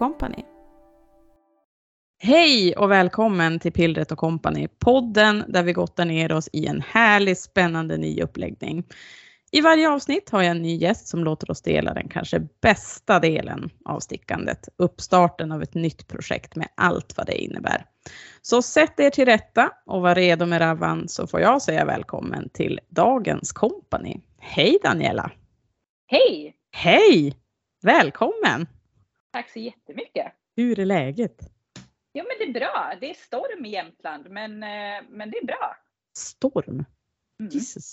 Company. Hej och välkommen till Pillret och Company, podden där vi gottar ner oss i en härlig spännande ny uppläggning. I varje avsnitt har jag en ny gäst som låter oss dela den kanske bästa delen av stickandet, uppstarten av ett nytt projekt med allt vad det innebär. Så sätt er till rätta och var redo med Ravan så får jag säga välkommen till dagens kompani. Hej Daniela! Hej! Hej! Välkommen! Tack så jättemycket! Hur är läget? Jo men det är bra. Det är storm i Jämtland men, eh, men det är bra. Storm? Mm. Jesus.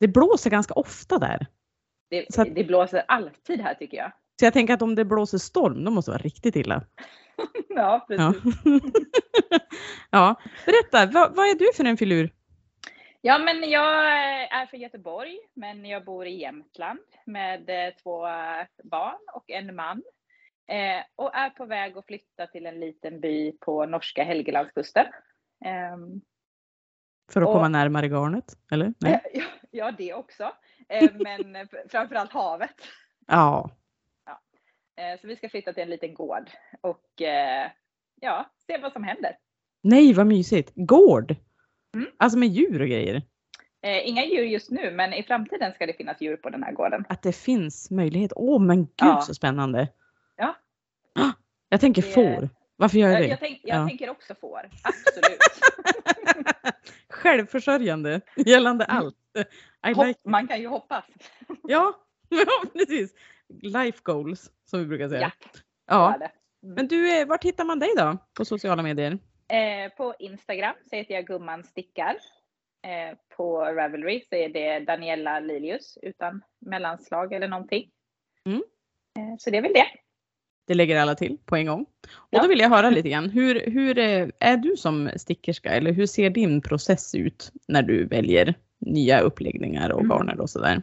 Det blåser ganska ofta där. Det, att- det blåser alltid här tycker jag. Så jag tänker att om det blåser storm, då måste det vara riktigt illa. Ja, Ja, precis. ja. berätta, vad, vad är du för en filur? Ja, men jag är från Göteborg, men jag bor i Jämtland med eh, två eh, barn och en man. Eh, och är på väg att flytta till en liten by på norska Helgelandskusten. Ehm, För att Och- komma närmare garnet, eller? Nej. eh, ja, ja, det också. Eh, men eh, framförallt havet. Ja, Eh, så vi ska flytta till en liten gård och eh, ja, se vad som händer. nej vad mysigt. Gård! Mm. Alltså med djur och grejer. Eh, inga djur just nu, men i framtiden ska det finnas djur på den här gården. Att det finns möjlighet. Åh men gud Ja. så spännande. Ja. Jag tänker Det- får. Varför gör jag det? jag, tänk, jag Ja. tänker också får, absolut. Självförsörjande gällande Mm. allt. Hopp, like. man kan ju hoppas. Ja, precis. Life goals som vi brukar säga. Ja, Ja. Mm. Men du, eh, vart hittar man dig då på sociala medier? Eh, på Instagram så heter jag Gumman Stickar. Eh, på Ravelry så är det Daniela Lilius utan mellanslag eller någonting. Mm. Eh, så det är väl det. Det lägger alla till på en gång. Och Ja. då vill jag höra lite grann. Hur, hur eh, är du som stickerska eller hur ser din process ut när du väljer nya uppläggningar och Mm. garner och sådär?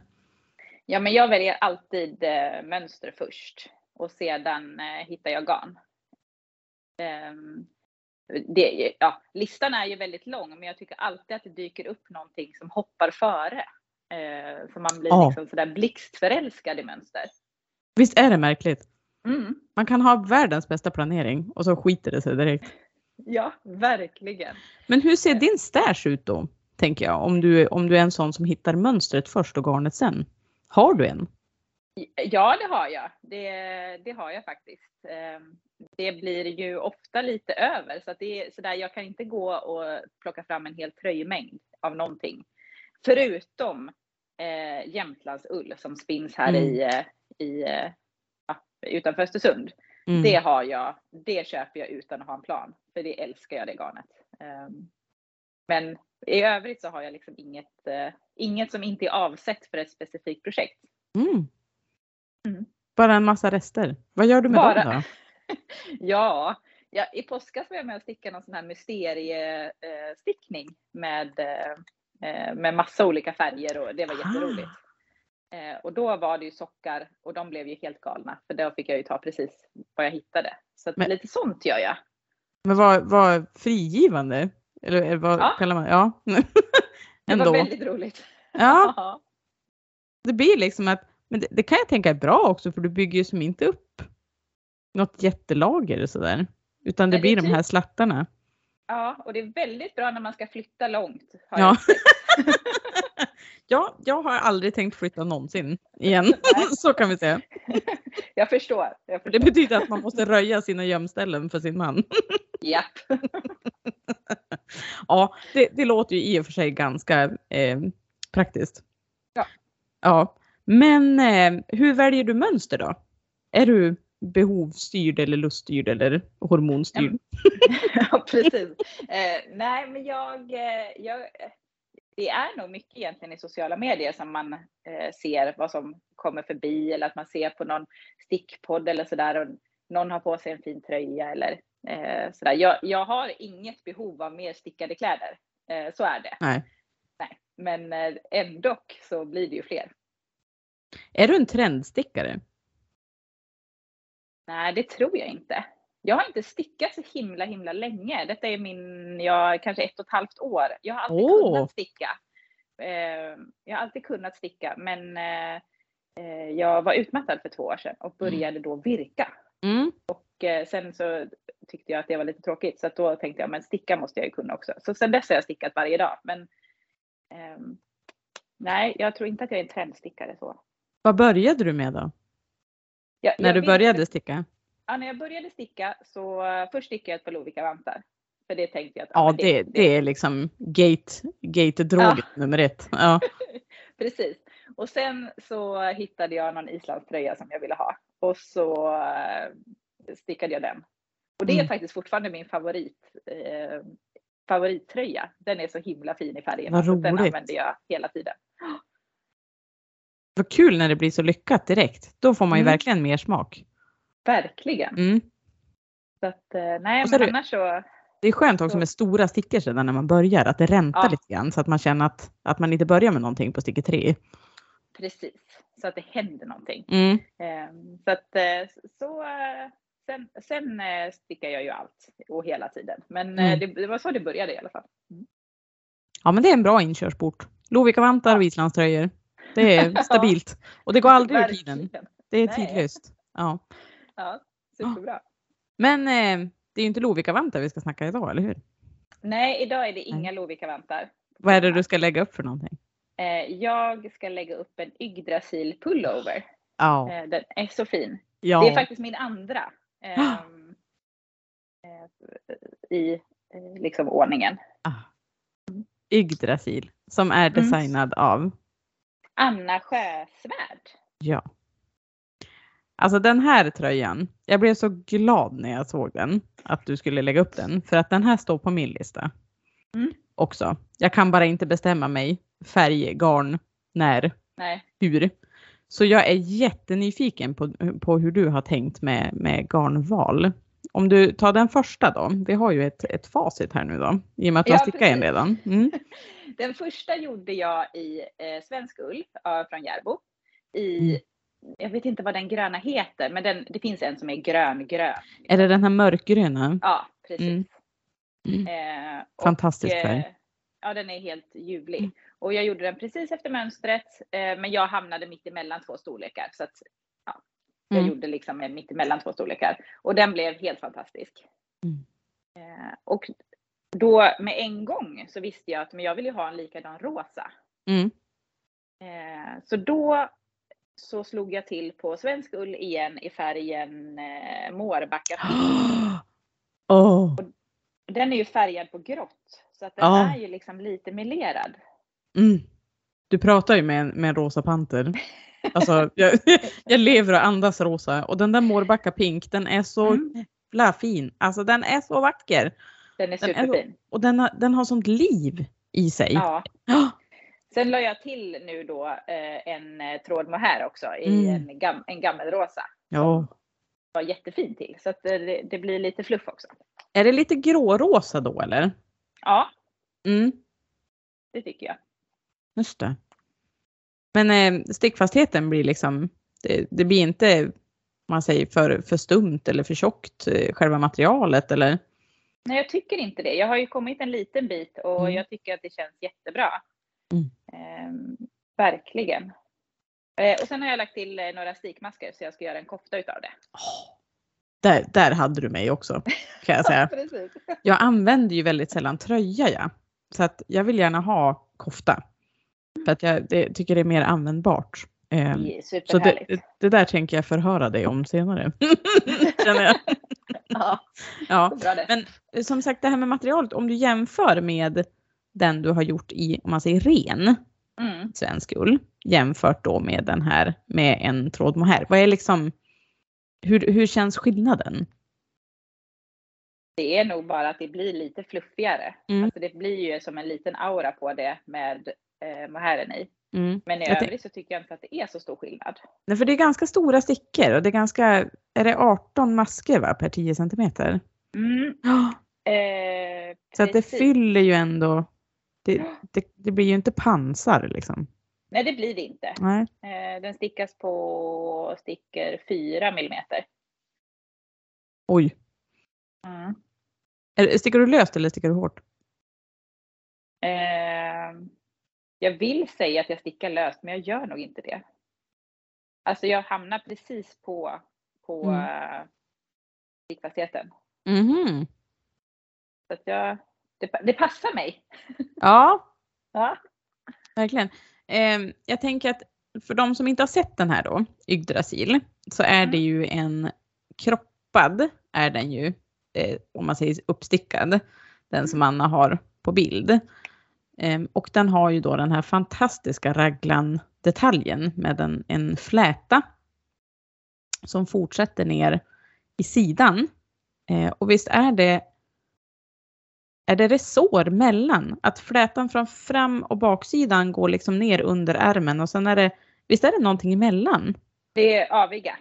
Ja, men jag väljer alltid eh, mönster först och sedan eh, hittar jag garn. Ehm, det, ja, listan är ju väldigt lång, men jag tycker alltid att det dyker upp någonting som hoppar före. Eh, så man blir Ja. liksom sådär blixtförälskad i mönster. Visst är det märkligt? Mm. Man kan ha världens bästa planering och så skiter det sig direkt. Ja, verkligen. Men hur ser din stash ut då? Tänker jag, om du, om du är en sån som hittar mönstret först och garnet sen. Har du en? Ja, det har jag. Det, det har jag faktiskt. Ehm, Det blir ju ofta lite över så att det är sådär, jag kan inte gå och plocka fram en hel tröjmängd av någonting. Förutom eh, Jämtlandsull som spinns här Mm. i, eh, i eh, utanför Östersund. Mm. Det har jag. Det köper jag utan att ha en plan. För det älskar jag det garnet. Ehm, Men i övrigt så har jag liksom inget, eh, inget som inte är avsett för ett specifikt projekt. Mm. Mm. Bara en massa rester. Vad gör du med Bara- dem då? Ja, ja, i påskas var jag med och stickade någon sån här mysteriestickning med, eh, eh, med massa olika färger och det var jätteroligt. Eh, Och då var det ju sockar och de blev ju helt galna för då fick jag ju ta precis vad jag hittade. Så Men- lite sånt gör jag. Men vad, vad frigivande? Eller, eller vad Ja. kallar man Ja. Det Ändå. var väldigt roligt. Ja, det blir liksom att, men det, det kan jag tänka är bra också för du bygger ju som inte upp något jättelager sådär. Utan det det blir de typ- här slattarna. Ja, och det är väldigt bra när man ska flytta långt. Ja. Ja, jag har aldrig tänkt flytta någonsin igen. Så kan vi säga. jag förstår. Jag För förstår. Det betyder att man måste röja sina gömställen för sin man. Japp. Ja, det, det låter ju i och för sig ganska eh, praktiskt. Ja. Ja, men eh, hur väljer du mönster då? Är du behovsstyrd eller luststyrd eller hormonstyrd? Ja, precis. Eh, nej, men jag, eh, jag, det är nog mycket egentligen i sociala medier som man eh, ser vad som kommer förbi eller att man ser på någon stickpodd eller sådär och någon har på sig en fin tröja eller eh, sådär. Jag, jag har inget behov av mer stickade kläder. Eh, så är det. Nej. Nej. Men eh, ändå så blir det ju fler. Är du en trendstickare? Nej, det tror jag inte. Jag har inte stickat så himla himla länge. Detta är min, jag kanske ett och ett halvt år. Jag har alltid Åh. kunnat sticka. Eh, jag har alltid kunnat sticka men eh, eh, jag var utmattad för två år sedan och började då virka. Mm. Och eh, sen så tyckte jag att det var lite tråkigt så att då tänkte jag men sticka måste jag ju kunna också. Så sen dess har jag stickat varje dag. Men ehm, nej, jag tror inte att jag är en trendstickare så. Vad började du med då? Jag, När jag du började sticka? Ja, när jag började sticka så först stickade jag ett par Lovikka-vantar. För det tänkte jag att Ja, men det, det är liksom gate, gate-droget nummer ett. Ja. Precis. Och sen så hittade jag någon islandströja som jag ville ha och så eh, stickade jag den. Och det är Mm. faktiskt fortfarande min favorit, eh, favorittröja. Den är så himla fin i färgen. Vad så Den roligt. använder jag hela tiden. Vad kul när det blir så lyckat direkt. Då får man ju Mm. verkligen mer smak. Verkligen. Mm. Så att, eh, nej, men det- annars så. Det är skönt också Så- med stora stickor sedan när man börjar, att det räntar Ja. lite grann så att man känner att, att man inte börjar med någonting på sticker tre. Precis. Så att det händer någonting. Mm. Eh, så att eh, så. eh, Sen, sen stickar jag ju allt och hela tiden. Men Mm. det, det var så det började i alla fall. Ja men det är en bra inkörsport. Lovikkavantar och islandströjor. Det är stabilt. Och det går aldrig ur tiden. Det är tidlöst. Ja. Ja, superbra. Men eh, det är ju inte Lovikkavantar vi ska snacka idag, eller hur? Nej, idag är det inga Lovikkavantar. Vad är det du ska lägga upp för någonting? Eh, jag ska lägga upp en Yggdrasil pullover. Ja. Eh, den är så fin. ja. Det är faktiskt min andra eh, i eh, liksom ordningen. Ah. Yggdrasil. Som är Mm. designad av Anna Sjösvärd. Ja. Alltså den här tröjan, jag blev så glad när jag såg den, att du skulle lägga upp den, för att den här står på min lista. Mm. Också. Jag kan bara inte bestämma mig, färg, garn, när, Nej, hur. Så jag är jättenyfiken på, på hur du har tänkt med, med garnval. Om du tar den första då, vi har ju ett, ett facit här nu då, i och med att du Ja, har stickat en redan. Mm. Den första gjorde jag i eh, svensk ull eh, från Järbo. I, Mm. Jag vet inte vad den gröna heter, men den, det finns en som är grön-grön. Är det den här mörkgröna? Ja, precis. Mm. Mm. Eh, och, Fantastisk eh, färg. Ja, den är helt ljuvlig. Mm. Och jag gjorde den precis efter mönstret, eh, men jag hamnade mitt emellan två storlekar. Så att, ja, jag Mm. gjorde liksom en mitt emellan två storlekar. Och den blev helt fantastisk. Mm. Eh, och då med en gång så visste jag att men jag vill ju ha en likadan rosa. Mm. Eh, så då så slog jag till på svensk ull igen i färgen eh, Mårbacka. Åh, Den är ju färgad på grått. Så att den Ja. är ju liksom lite melerad. Mm. Du pratar ju med en, med en rosa panter. Alltså, jag, jag lever och andas rosa och den där Mårbacka Pink den är så Mm. jävla fin. Alltså den är så vacker. Den är Den är så- superfin. Och den har, den har sånt liv i sig. Ja. Ja. Sen la jag till nu då eh, en eh, tråd mohair också i Mm. en, gam, en gammelrosa. Ja. Var jättefin till. Så att eh, det, det blir lite fluff också. Är det lite grårosa då eller? Ja, Mm, det tycker jag. just det. Men eh, stickfastheten blir liksom, det, det blir inte man säger för, för stumt eller för tjockt själva materialet eller? Nej, jag tycker inte det. Jag har ju kommit en liten bit och Mm. jag tycker att det känns jättebra. Mm. Ehm, verkligen. Eh, och sen har jag lagt till eh, några stickmasker så jag ska göra en kofta utav det. Åh, där, där hade du mig också kan jag säga. Jag använder ju väldigt sällan tröja ja. Så att jag vill gärna ha kofta. För att jag det, tycker det är mer användbart. Ehm, Det så det, det, där tänker jag förhöra dig om senare. Känner jag. Ja, Ja. Men eh, som sagt det här med materialet, om du jämför med den du har gjort i, om man säger ren Mm. svensk ull, jämfört då med den här med en tråd mohair. Vad är liksom, hur, hur känns skillnaden? Det är nog bara att det blir lite fluffigare. Mm. Alltså det blir ju som en liten aura på det med eh, mohairen i. Mm. Men i Jag övrigt så tycker jag inte att det är så stor skillnad. Nej, för det är ganska stora stickor och det är ganska, är det 18 masker va, per 10 centimeter? Mm. Ja, Eh, Så att det fyller ju ändå, det, det, det blir ju inte pansar liksom. Nej, det blir det inte. Nej. Eh, den stickas på stickor 4 millimeter. Oj. Mm. Stickar du löst eller stickar du hårt? Eh, jag vill säga att jag stickar löst, men jag gör nog inte det. Alltså jag hamnar precis på, på Mm. eh, stickfastheten. Mhm. Så att jag, det, det passar mig. Ja, Ja. verkligen. Ehm, jag tänker att för de som inte har sett den här då, Yggdrasil, så är Mm. det ju en kroppad, är den ju, eh, om man säger uppstickad, den som Anna har på bild. Ehm, och den har ju då den här fantastiska raglan-detaljen med en, en fläta som fortsätter ner i sidan. Eh, och visst är det är det resår mellan? Att flätan från fram och baksidan går liksom ner under ärmen och sen är det, visst är det någonting emellan? Det är aviga.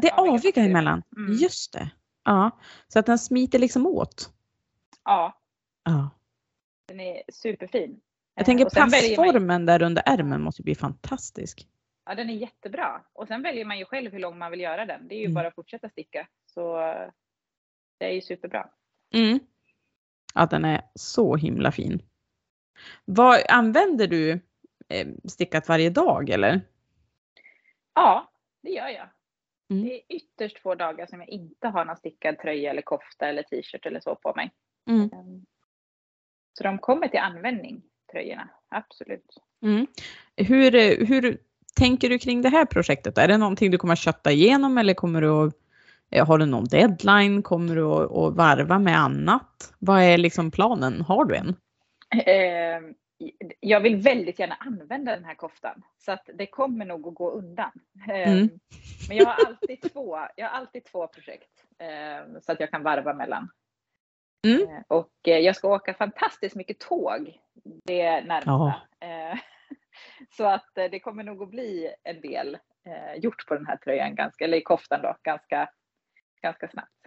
Det är Aviga aviga emellan. Mm. Just det. Ja, så att den smiter liksom åt. Ja, Ja. den är superfin. Jag tänker Eh, man passformen där under ärmen måste bli fantastisk. Ja, den är jättebra. Och sen väljer man ju själv hur lång man vill göra den. Det är ju Mm. bara att fortsätta sticka. Så eh, det är ju superbra. Mm. Ja, den är så himla fin. Vad använder du eh, stickat varje dag eller? Ja, det gör jag. Mm. Det är ytterst få dagar som jag inte har någon stickad tröja eller kofta eller t-shirt eller så på mig. Mm. Ehm, Så de kommer till användning, tröjorna. Absolut. Mm. Hur, eh, hur tänker du kring det här projektet? Är det någonting du kommer att kötta igenom eller kommer du att, har du någon deadline? Kommer du att, varva med annat? Vad är liksom planen? Har du en? Ehm, Jag vill väldigt gärna använda den här koftan. Så att det kommer nog att gå undan. Ehm, Mm. Men jag har alltid två, jag har alltid två projekt. ehm, Så att jag kan varva mellan. Mm. Eh, Och eh, jag ska åka fantastiskt mycket tåg det närmsta. Eh, Så att eh, det kommer nog att bli en del eh, gjort på den här tröjan, ganska, eller i koftan då, ganska, ganska snabbt.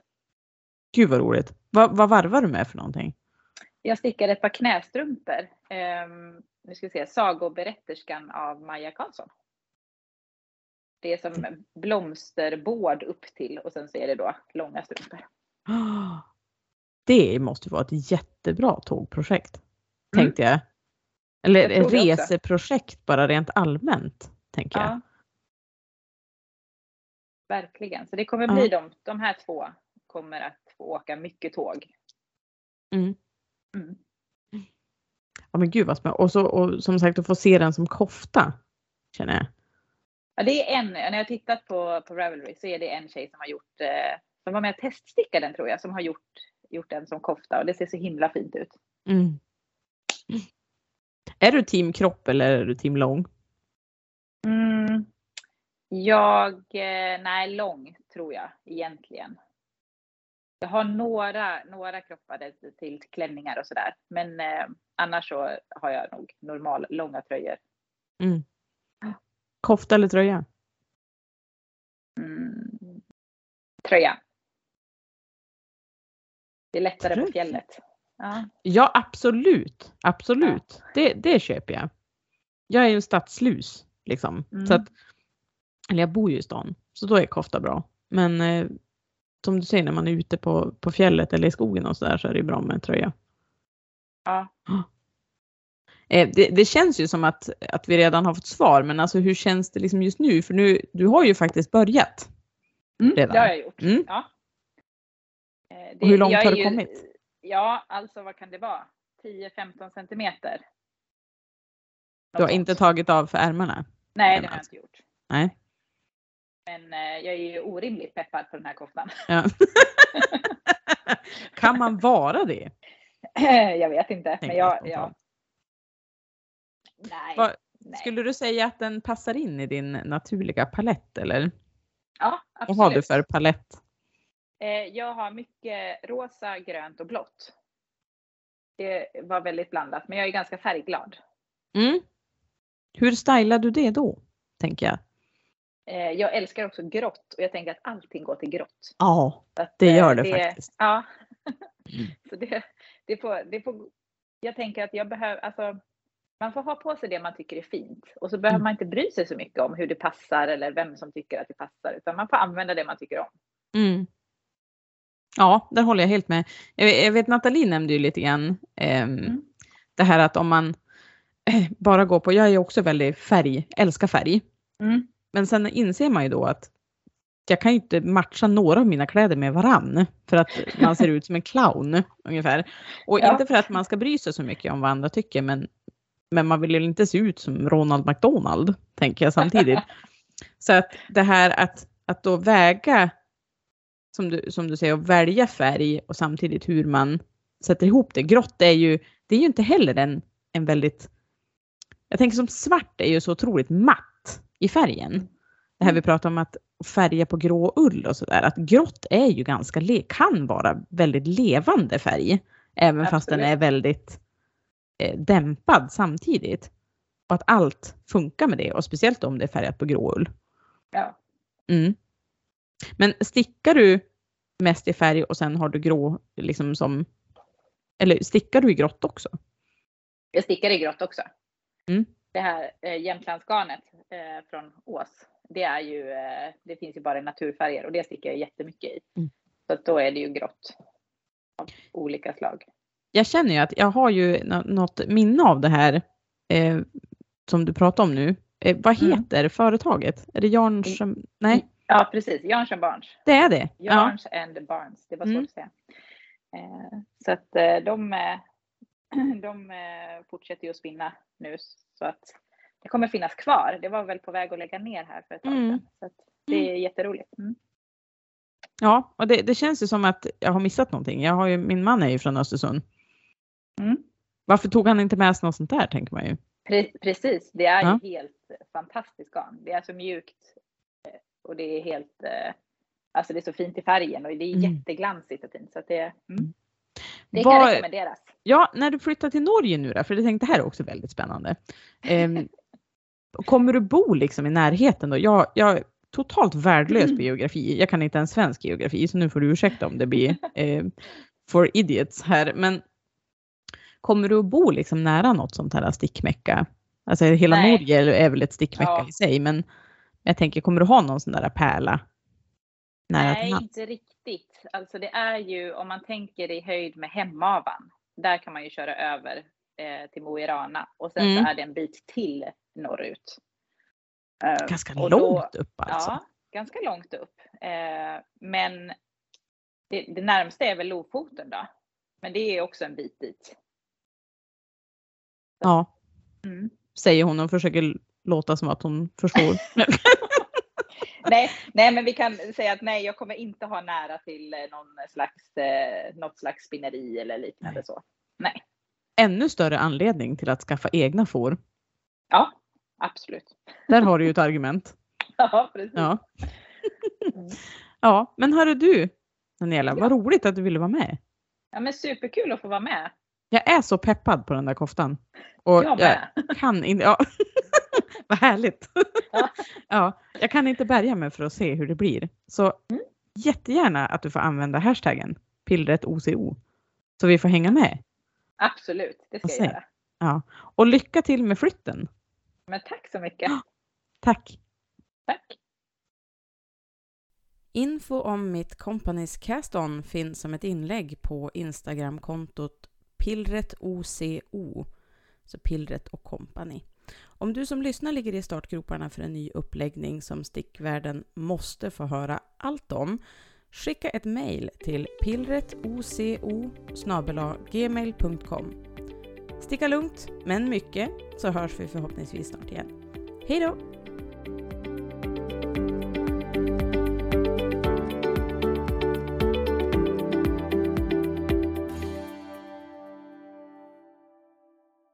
Gud vad roligt. Vad, vad varvar du med för någonting? Jag stickade ett par knästrumpor. Um, nu ska vi se, Sagoberätterskan av Maja Karlsson. Det är som blomsterbord upp till och sen så är det då långa strumpor. Det måste vara ett jättebra tågprojekt. Mm. Tänkte jag. Eller Jag reseprojekt bara rent allmänt. Tänker jag. Ja. Verkligen, så det kommer bli de, de här två kommer att få åka mycket tåg. Mm. Mm. Ja men gud vad spännande. Och, så, och som sagt att få se den som kofta. Känner jag. Ja, det är en, när jag tittat på, på Ravelry så är det en tjej som har gjort, eh, som var med och teststickade den tror jag, som har gjort, gjort den som kofta och det ser så himla fint ut. Mm. Är du team kropp eller är du team lång? Mm. Jag, eh, nej lång tror jag egentligen. Jag har några, några kroppade till klänningar och sådär. Men eh, annars så har jag nog normal långa tröjor. Mm. Kofta eller tröja? Mm. Tröja. Det är lättare Tröja? på fjället. Ja. Ja absolut, absolut. Det, det köper jag. Jag är ju en stadslus liksom. Mm. Så att, eller jag bor ju i stan, så då är kofta bra. Men eh, som du säger när man är ute på, på fjället eller i skogen och så där så är det ju bra med en tröja. ja. Eh, det, det känns ju som att, att vi redan har fått svar, men alltså hur känns det liksom just nu? För nu, du har ju faktiskt börjat. Mm, Redan. det har jag gjort. Mm. Ja. Eh, Och hur långt har du kommit? Ja, alltså vad kan det vara? 10-15 centimeter. Du har inte tagit av för ärmarna? Nej, det har jag alltså. inte gjort. Nej. Men eh, jag är ju orimligt peppad på den här koftan. Ja. kan man vara det? jag vet inte. Men jag ja. Nej. Vad- nej. Skulle du säga att den passar in i din naturliga palett eller? Ja, Vad absolut. har du för palett? Eh, jag har mycket rosa, grönt och blått. Det var väldigt blandat, men jag är ganska färgglad. Mm. Hur stylar du det då? Tänker jag. Eh, jag älskar också grått och jag tänker att allting går till grått. Ja, det eh, gör det faktiskt. Ja. Mm. Så det, det, får, det får, jag tänker att jag behöver, alltså man får ha på sig det man tycker är fint och så behöver Mm. man inte bry sig så mycket om hur det passar eller vem som tycker att det passar utan man får använda det man tycker om. Mm. Ja, där håller jag helt med. Jag, vet Nathalie nämnde ju lite grann ehm, Mm. det här att om man eh, bara går på, jag är ju också väldigt färg, älskar färg. Mm. Men sen inser man ju då att jag kan ju inte matcha några av mina kläder med varann för att man ser ut som en clown ungefär. Och Ja. inte för att man ska bry sig så mycket om vad andra tycker, men, men man vill ju inte se ut som Ronald McDonald, tänker jag samtidigt. så att det här att, att då väga, som du, som du säger, att välja färg och samtidigt hur man sätter ihop det. Grått är ju, det är ju inte heller en, en väldigt, jag tänker som svart är ju så otroligt matt i färgen. Det här vi pratar om att färga på grå ull och sådär, att grått är ju ganska, kan vara väldigt levande färg, även fast den Absolut. är väldigt eh, dämpad samtidigt. Och att allt funkar med det, och speciellt om det är färgat på grå ull. Ja. Mm. Men stickar du mest i färg och sen har du grå, liksom som, eller stickar du i grått också? Jag stickar i grått också. Mm. Det här eh, Jämtlandsgarnet eh, från Ås, det är ju, eh, det finns ju bara i naturfärger och det stickar jag jättemycket i. Mm. Så då är det ju grått av olika slag. jag känner ju att jag har ju nå- något minne av det här eh, som du pratar om nu. Eh, vad Mm. heter företaget? Är det Jarns? Nej, Ja, precis. Jarns and Barnes. det är det. Ja. Jarns and Barnes. Det var svårt Mm. att säga. Eh, så att eh, de, de eh, fortsätter ju att spinna nu så att det kommer finnas kvar. Det var väl på väg att lägga ner här för ett tag Mm. sedan. Så att det är jätteroligt. Mm. ja, och det, det känns ju som att jag har missat någonting. Jag har ju, min man är ju från Östersund. Mm. Varför tog han inte med sig något sånt där, tänker man ju. Pre- precis, det är Ja. ju helt fantastiskt garn. Det är så mjukt eh, och det är helt, eh, alltså det är så fint i färgen och det är Mm. jätteglansigt och fint så det, mm. Mm. det kan Vad- rekommenderas. Ja, när du flyttar till Norge nu då, för jag tänkte det här är också väldigt spännande. Ehm, kommer du bo liksom i närheten då? Jag, jag är totalt värdelös på geografi. Jag kan inte ens svensk geografi, så nu får du ursäkta om det blir eh, for idiots här. Men kommer du att bo liksom nära något sånt här stickmecka? Alltså hela Nej. Norge är väl ett stickmecka Ja. i sig, men jag tänker, kommer du ha någon sån där pärla? Nära Nej, inte riktigt. Alltså det är ju om man tänker i höjd med Hemavan. Där kan man ju köra över eh, till Mo i Rana och sen Mm. så är det en bit till norrut. Eh, Ganska då- långt upp alltså. Ja, ganska långt upp. Eh, men det, det närmsta är väl Lofoten då. Men det är också en bit dit. ja, Mm. säger hon och försöker låta som att hon förstår. nej, nej, men vi kan säga att nej, jag kommer inte ha nära till eh, någon slags, eh, något slags spinneri eller liknande så. Nej, ännu större anledning till att skaffa egna får. ja, absolut. Där har du ju ett argument. Ja, precis. Ja, Mm. ja men hörru du, Daniela, Ja. vad roligt att du ville vara med. Ja, men superkul att få vara med. Jag är så peppad på den där koftan. Och Jag med. kan inte, ja. vad härligt. Ja. ja, jag kan inte bärga mig för att se hur det blir. Så Mm. jättegärna att du får använda hashtaggen pillret OCO. Så vi får hänga med. Absolut, det ska jag göra. Ja. Och lycka till med flytten. Men tack så mycket. Tack. Tack. Info om mitt Companys Cast-On finns som ett inlägg på Instagramkontot pillretoco, så pillret och company. Om du som lyssnar ligger i startgroparna för en ny uppläggning som stickvärlden måste få höra allt om, skicka ett mejl till pillretoco gmail.com. Sticka lugnt, men mycket, så hörs vi förhoppningsvis snart igen. Hej då!